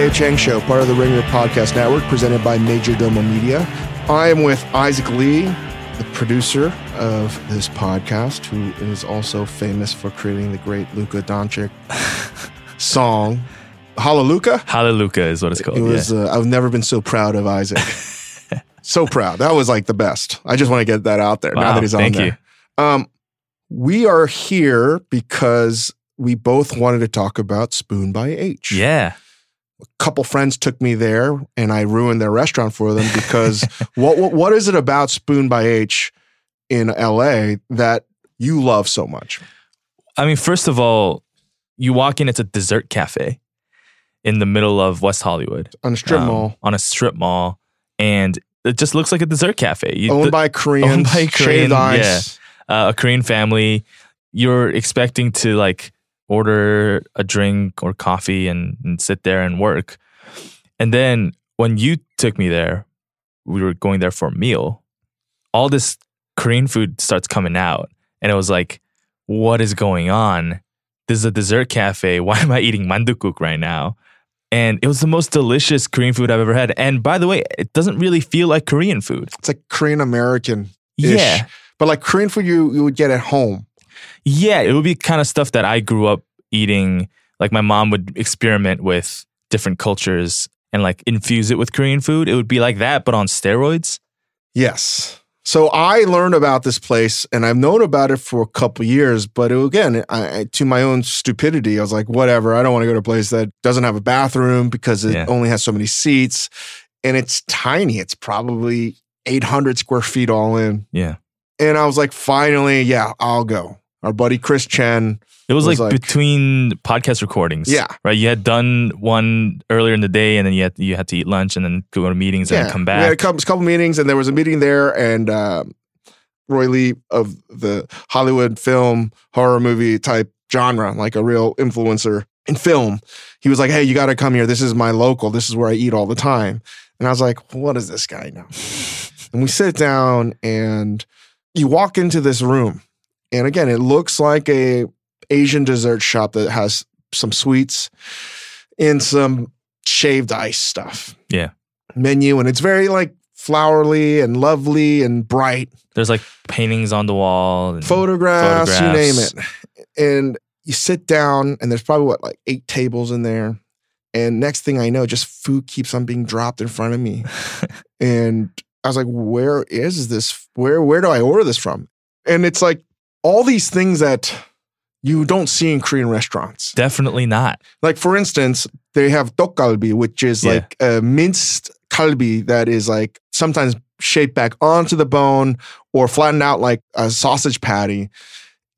Dave Chang Show, part of the Ringer Podcast Network, presented by Majordomo Media. I am with Isaac Lee, the producer of this podcast, who is also famous for creating the great Luka Doncic song, Hallelujah. Hallelujah is what it's called. It was. yeah. Uh, I've never been so proud of Isaac. so proud. That was like the best. I just want to get that out there now that he's on thank there. Um, we are here because we both wanted to talk about Spoon by H. yeah. A couple friends took me there, and I ruined their restaurant for them because what, what what is it about Spoon by H in LA that you love so much? I mean, first of all, you walk in, it's a dessert cafe in the middle of West Hollywood On a strip um, mall, on a strip mall, and it just looks like a dessert cafe. You, owned the- by Koreans, owned by shaved Korean, ice. uh, a Korean family. You're expecting to like order a drink or coffee and, and sit there and work. And then when you took me there, we were going there for a meal. All this Korean food starts coming out, and it was like, "What is going on? This is a dessert cafe. Why am I eating mandukuk right now?" And it was the most delicious Korean food I've ever had. And by the way, it doesn't really feel like Korean food. It's like Korean American. Yeah, But like Korean food you you would get at home. Yeah, it would be kind of stuff that I grew up eating. Like my mom would experiment with different cultures and like infuse it with Korean food. It would be like that, but on steroids. Yes. So I learned about this place and I've known about it for a couple years, but it, again, I, to my own stupidity, I was like, whatever, I don't want to go to a place that doesn't have a bathroom because it Yeah. only has so many seats and it's tiny. It's probably 800 square feet all in. Yeah. And I was like, finally, yeah, I'll go. Our buddy Chris Chen. It was, Was like, like- between podcast recordings. Yeah. Right. You had done one earlier in the day and then you had you had to eat lunch and then go to meetings and then come We had a back. couple, couple meetings, and there was a meeting there, and um, Roy Lee of the Hollywood film horror movie type genre, like a real influencer in film. He was like, "Hey, you got to come here. This is my local. This is where I eat all the time." And I was like, "What does this guy know?" and we sit down, and you walk into this room, and again, it looks like a Asian dessert shop that has some sweets and some shaved ice stuff. Yeah. menu and it's very like flowery and lovely and bright. There's like paintings on the wall. And photographs, you name it. And you sit down and there's probably what like eight tables in there. And next thing i know just food keeps on being dropped in front of me. And i was like where is this where where do i order this from? And it's like all these things that you don't see in korean restaurants Definitely not. Like for instance, they have dokgalbi, which is Yeah. like a minced kalbi that is like sometimes shaped back onto the bone or flattened out like a sausage patty.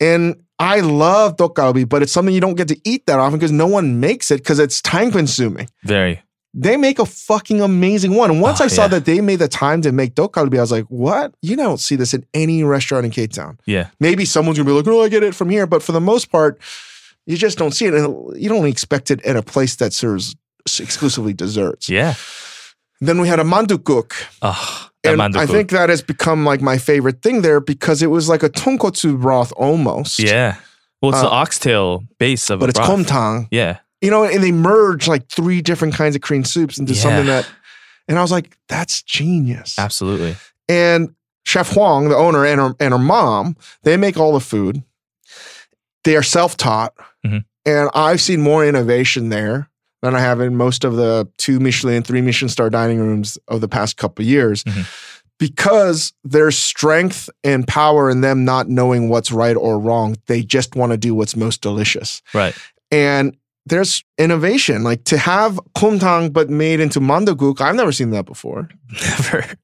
And I love dokgalbi, but it's something you don't get to eat that often because no one makes it because it's time consuming. Very. They make a fucking amazing one. And once Oh, I saw yeah. that they made the time to make dokgalbi, I was like, what? You don't see this in any restaurant in Koreatown Yeah. maybe someone's gonna be like, "Oh, I get it from here," but for the most part, you just don't see it, and you don't expect it at a place that serves exclusively desserts. Yeah. Then we had a mandukuk, Oh, and I think that has become like my favorite thing there because it was like a tonkotsu broth almost. Yeah. Well, it's the Uh, oxtail base of but it's broth. komtang, Yeah. You know, and they merge like three different kinds of cream soups into something that, and I was like, that's genius. Absolutely. And Chef Huang, the owner, and her, and her mom, they make all the food. They are self taught. Mhm. And I've seen more innovation there than I have in most of the two Michelin, three Michelin star dining rooms of the past couple of years Mhm. because there's strength and power in them not knowing what's right or wrong. They just want to do what's most delicious. Right. And there's innovation, like to have kumtang but made into mandoguk. I've never seen that before. Never.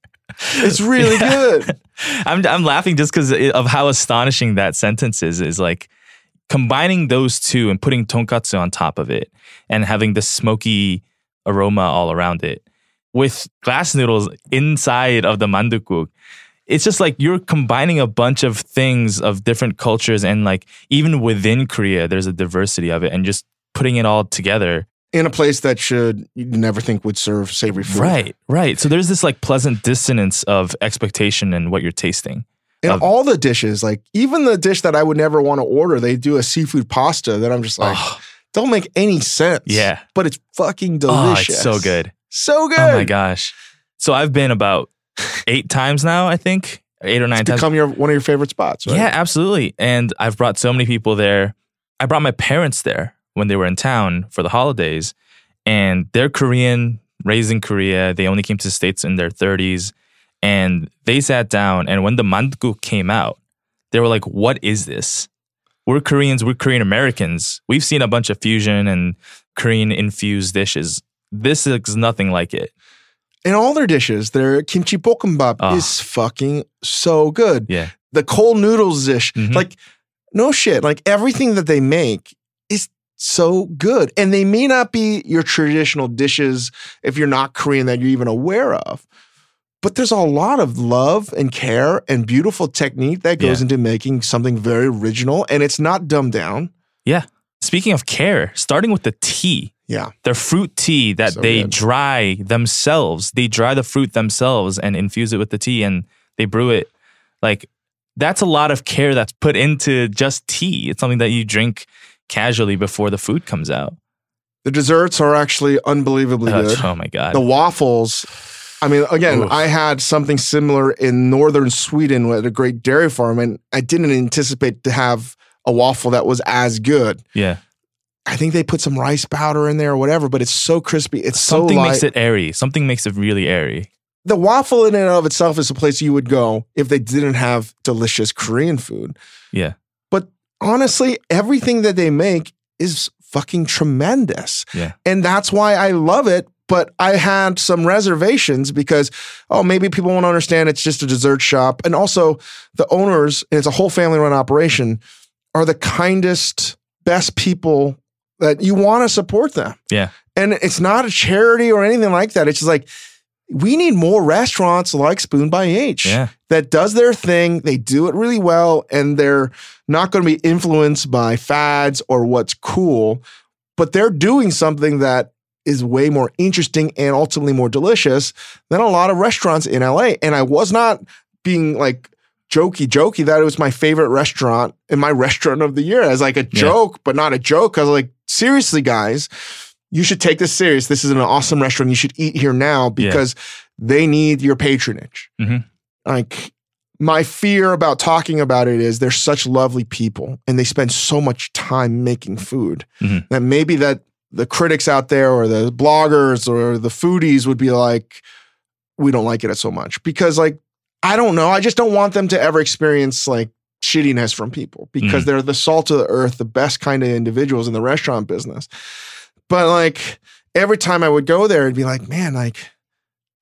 It's really Yeah. good. I'm I'm laughing just because of how astonishing that sentence is. Is like combining those two and putting tonkatsu on top of it and having the smoky aroma all around it with glass noodles inside of the mandukuk. It's just like you're combining a bunch of things of different cultures and like even within Korea, there's a diversity of it and just putting it all together. in a place that should you never think would serve savory food. Right, right. So there's this like pleasant dissonance of expectation and what you're tasting. And Of- all the dishes, like even the dish that I would never want to order, they do a seafood pasta that I'm just like, Oh, don't make any sense. Yeah. But it's fucking Oh, delicious. it's so good. So good. Oh my gosh. So I've been about eight times now, I think. Eight or nine It's times. become your one of your favorite spots, right? Yeah, absolutely. And I've brought so many people there. I brought my parents there when they were in town for the holidays. And they're Korean, raised in Korea. They only came to the States in their 30s. And they sat down. And when the mandgu came out, they were like, What is this? We're Koreans, we're Korean Americans. We've seen a bunch of fusion and Korean infused dishes. This is nothing like it. And all their dishes, their kimchi bokkeumbap Ah. is fucking so good. Yeah. The cold noodles dish, Mhm. like no shit, like everything that they make so good. And they may not be your traditional dishes if you're not Korean that you're even aware of. But there's a lot of love and care and beautiful technique that goes Yeah. into making something very original and it's not dumbed down. Yeah. Speaking of care, starting with the tea. Yeah. their fruit tea that So they good. dry themselves. They dry the fruit themselves and infuse it with the tea and they brew it. Like that's a lot of care that's put into just tea. It's something that you drink casually before the food comes out. The desserts are actually unbelievably Uh, good. oh my god. The waffles. I mean, again, Oof. I had something similar in northern Sweden at a great dairy farm, and I didn't anticipate to have a waffle that was as good. yeah. I think they put some rice powder in there or whatever, but it's so crispy. It's Something so makes it airy. Something makes it really airy. the waffle in and of itself is a place you would go if they didn't have delicious Korean food. Yeah. Honestly, everything that they make is fucking tremendous. Yeah. And that's why I love it. But I had some reservations because, oh, maybe people won't understand it's just a dessert shop. And also, the owners, and it's a whole family run operation, are the kindest, best people that you want to support them. Yeah. And it's not a charity or anything like that. It's just like, we need more restaurants like Spoon by H Yeah. that does their thing. They do it really well, and they're not going to be influenced by fads or what's cool, but they're doing something that is way more interesting and ultimately more delicious than a lot of restaurants in LA. And I was not being like jokey, jokey that it was my favorite restaurant in my restaurant of the year as like a Yeah. joke, but not a joke. I was like, seriously, guys, you should take this serious. This is an awesome restaurant. You should eat here now Yeah. because they need your patronage. Mhm. Like my fear about talking about it is they're such lovely people and they spend so much time making food Mhm. that maybe that the critics out there or the bloggers or the foodies would be like, we don't like it so much because like I don't know. I just don't want them to ever experience like shittiness from people because Mhm. they're the salt of the earth, the best kind of individuals in the restaurant business. But like every time I would go there, it'd be like, man, like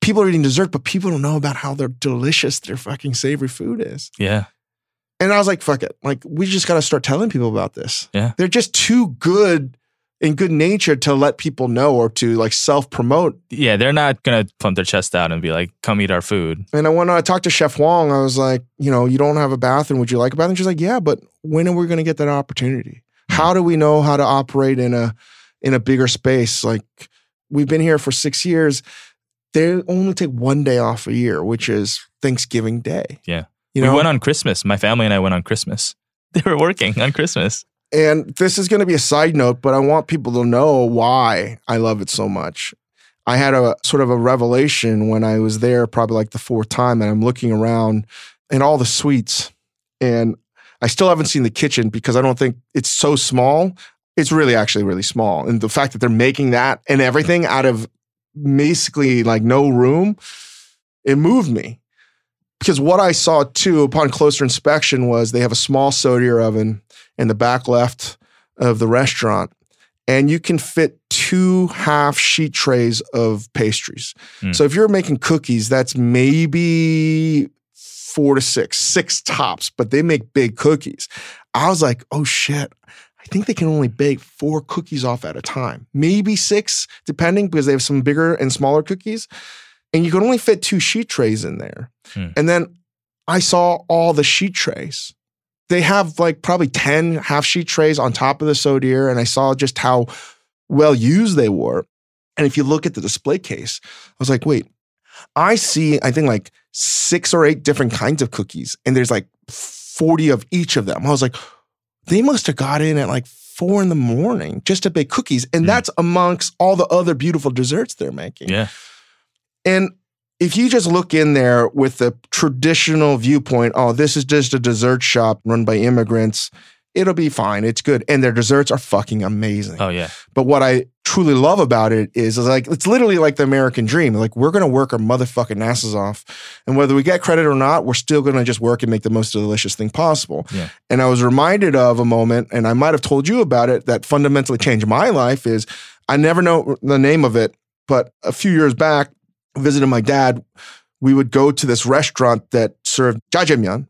people are eating dessert, but people don't know about how they're delicious their fucking savory food is. Yeah. And I was like, fuck it. Like, we just got to start telling people about this. Yeah. They're just too good and good natured to let people know or to like self promote. Yeah. They're not gonna pump their chest out and be like, come eat our food. And I, when I talked to Chef Wong, I was like, you know, you don't have a bathroom. Would you like a bathroom? She's like, yeah, but when are we going to get that opportunity? Hmm. How do we know how to operate in a in a bigger space? Like, we've been here for six years. They only take one day off a year, which is Thanksgiving Day. Yeah. You we went on Christmas. My family and I went on Christmas. They were working on Christmas. And this is going to be a side note, but I want people to know why I love it so much. I had a sort of a revelation when I was there, probably like the fourth time, and I'm looking around and all the suites. And I still haven't seen the kitchen because I don't think it's so small. It's really actually really small. And the fact that they're making that and everything out of basically like no room, it moved me. Because what I saw too upon closer inspection was they have a small sodier oven in the back left of the restaurant, and you can fit two half sheet trays of pastries. Hmm. So if you're making cookies, that's maybe four to six, six tops, but they make big cookies. I was like, oh shit. I think they can only bake four cookies off at a time, maybe six, depending, because they have some bigger and smaller cookies. And you can only fit two sheet trays in there. Hmm. And then I saw all the sheet trays they have like probably 10 half sheet trays on top of the sodier and i saw just how well used they were and if you look at the display case i was like wait i see i think like six or eight different kinds of cookies and there's like 40 of each of them i was like they must have got in at like four in the morning just to bake cookies. And Mm. that's amongst all the other beautiful desserts they're making. Yeah. And if you just look in there with the traditional viewpoint, oh, this is just a dessert shop run by immigrants, it'll be fine. It's good. And their desserts are fucking amazing. Oh yeah. But what I truly love about it is, is like it's literally like the American dream. Like we're gonna work our motherfucking asses off. And whether we get credit or not, we're still gonna just work and make the most delicious thing possible. Yeah. And I was reminded of a moment, and I might have told you about it, that fundamentally changed my life is I never know the name of it, but a few years back, visiting my dad, we would go to this restaurant that served jajangmyeon.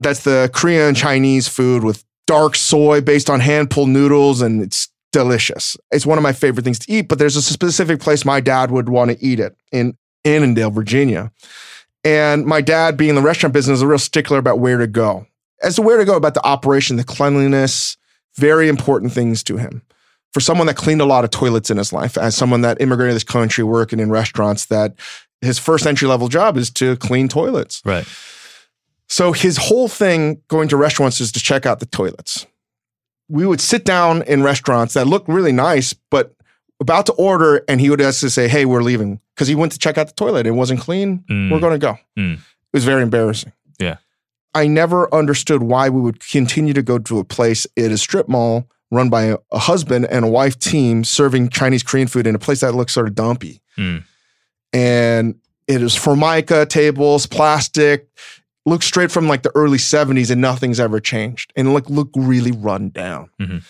That's the Korean Chinese food with dark soy based on hand pulled noodles, and it's delicious. It's one of my favorite things to eat, but there's a specific place my dad would want to eat it in Annandale, Virginia. And my dad, being in the restaurant business, is a real stickler about where to go. As to where to go about the operation, the cleanliness, very important things to him. For someone that cleaned a lot of toilets in his life, as someone that immigrated to this country working in restaurants, that his first entry level job is to clean toilets. Right. So his whole thing going to restaurants is to check out the toilets. We would sit down in restaurants that looked really nice, but about to order, and he would ask to say, Hey, we're leaving. Because he went to check out the toilet. It wasn't clean. Mm. We're going to go. Mm. It was very embarrassing. Yeah. I never understood why we would continue to go to a place at a strip mall run by a, husband and a wife team serving Chinese Korean food in a place that looks sort of dumpy. Mm. And it is formica tables, plastic, looks straight from like the early 70s and nothing's ever changed. And look, look really run down. Mhm.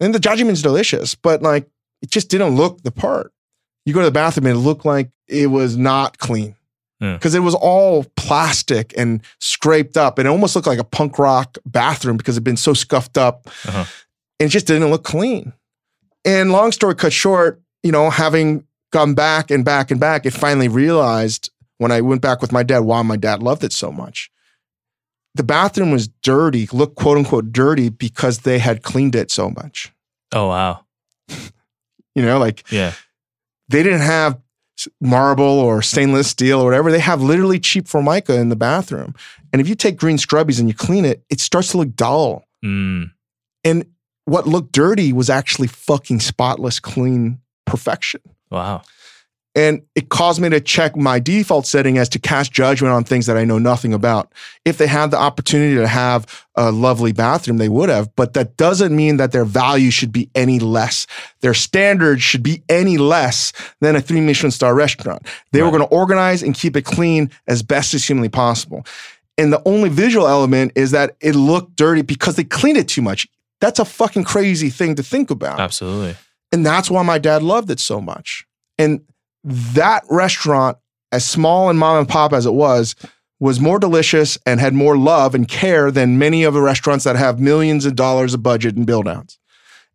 And the jajangmyeon's delicious, but like it just didn't look the part. You go to the bathroom and it looked like it was not clean Yeah. because it was all plastic and scraped up. And it almost looked like a punk rock bathroom because it'd been so scuffed up Uh-huh. and it just didn't look clean. And long story cut short, you know, having gone back and back and back, it finally realized when I went back with my dad why my dad loved it so much. The bathroom was dirty, looked quote unquote dirty because they had cleaned it so much. Oh wow. You know, like Yeah. they didn't have marble or stainless steel or whatever. They have literally cheap formica in the bathroom. And if you take green scrubbies and you clean it, it starts to look dull. Mm. And what looked dirty was actually fucking spotless, clean perfection. Wow. And it caused me to check my default setting as to cast judgment on things that I know nothing about. If they had the opportunity to have a lovely bathroom, they would have, but that doesn't mean that their value should be any less. Their standards should be any less than a three Michelin star restaurant. They were going to organize and keep it clean as best as humanly possible. And the only visual element is that it looked dirty because they cleaned it too much. That's a fucking crazy thing to think about. Absolutely. And that's why my dad loved it so much. And that restaurant, as small and mom and pop as it was, was more delicious and had more love and care than many of the restaurants that have millions of dollars of budget and build outs.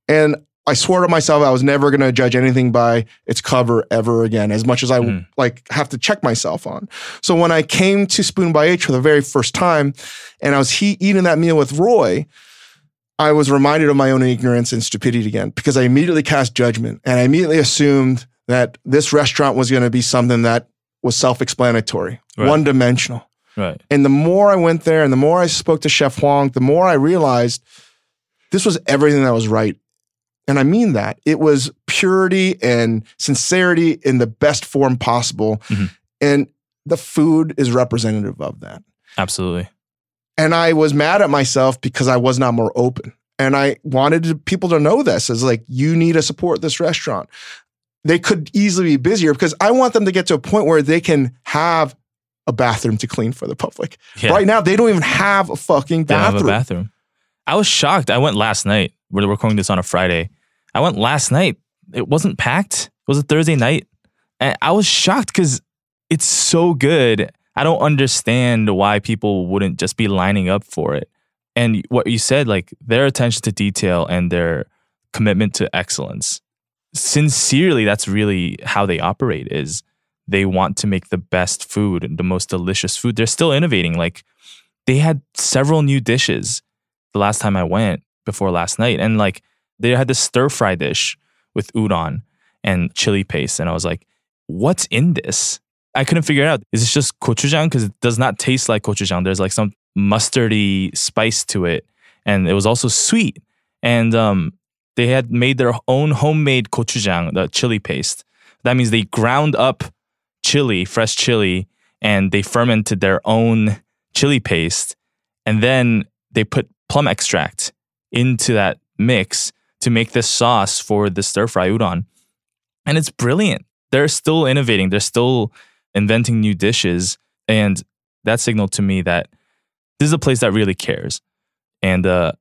And I swore to myself I was never going to judge anything by its cover ever again, as much as I Mhm. like have to check myself on. So when I came to Spoon by H for the very first time, and I was he- eating that meal with Roy, I was reminded of my own ignorance and stupidity again because I immediately cast judgment and I immediately assumed that this restaurant was going to be something that was self-explanatory, Right. one-dimensional. Right. And the more I went there and the more I spoke to Chef Huang, the more I realized this was everything that was right. And I mean that. It was purity and sincerity in the best form possible. Mhm. And the food is representative of that. Absolutely. And I was mad at myself because I was not more open. And I wanted people to know this as like, you need to support this restaurant. They could easily be busier because I want them to get to a point where they can have a bathroom to clean for the public. Yeah. Right now, they don't even have a fucking They have bathroom. a bathroom. I was shocked. I went last night. We're recording this on a Friday. I went last night. It wasn't packed. It was a Thursday night. And I was shocked because it's so good. I don't understand why people wouldn't just be lining up for it. And what you said, like their attention to detail and their commitment to excellence. Sincerely, that's really how they operate is they want to make the best food the most delicious food. They're still innovating. Like they had several new dishes the last time I went before last night. And like they had this stir fry dish with udon and chili paste. And I was like, what's in this? I couldn't figure it out. Is this just gochujang? Because it does not taste like gochujang. There's like some mustardy spice to it. And it was also sweet. And um, they had made their own homemade gochujang, the chili paste. That means they ground up chili, fresh chili, and they fermented their own chili paste. And then they put plum extract into that mix to make this sauce for the stir fry udon. And it's brilliant. They're still innovating, they're still inventing new dishes. And that signaled to me that this is a place that really cares. And uh,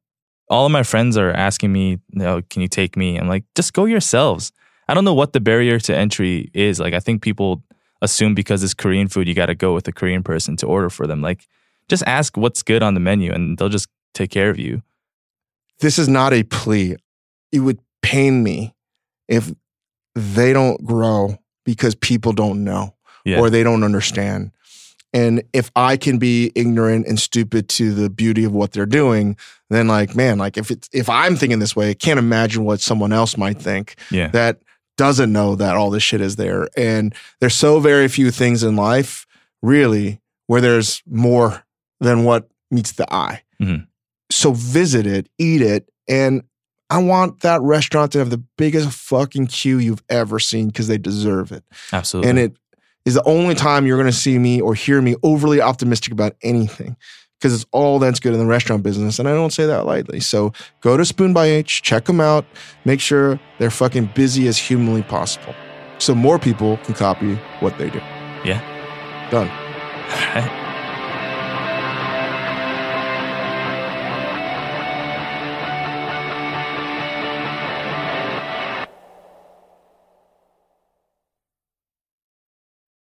all of my friends are asking me, you know, can you take me? I'm like, just go yourselves. I don't know what the barrier to entry is. Like, I think people assume because it's Korean food, you got to go with a Korean person to order for them. Like, just ask what's good on the menu and they'll just take care of you. This is not a plea. It would pain me if they don't grow because people don't know Yeah. or they don't understand. And if I can be ignorant and stupid to the beauty of what they're doing, then like, man, like if it's if I'm thinking this way, I can't imagine what someone else might think yeah. that doesn't know that all this shit is there. And there's so very few things in life, really, where there's more than what meets the eye. Mhm. So visit it, eat it, and I want that restaurant to have the biggest fucking queue you've ever seen because they deserve it. Absolutely. And it is the only time you're going to see me or hear me overly optimistic about anything because it's all that's good in the restaurant business. And I don't say that lightly. So go to Spoon by H, check them out, make sure they're fucking busy as humanly possible so more people can copy what they do. Yeah. Done. All right.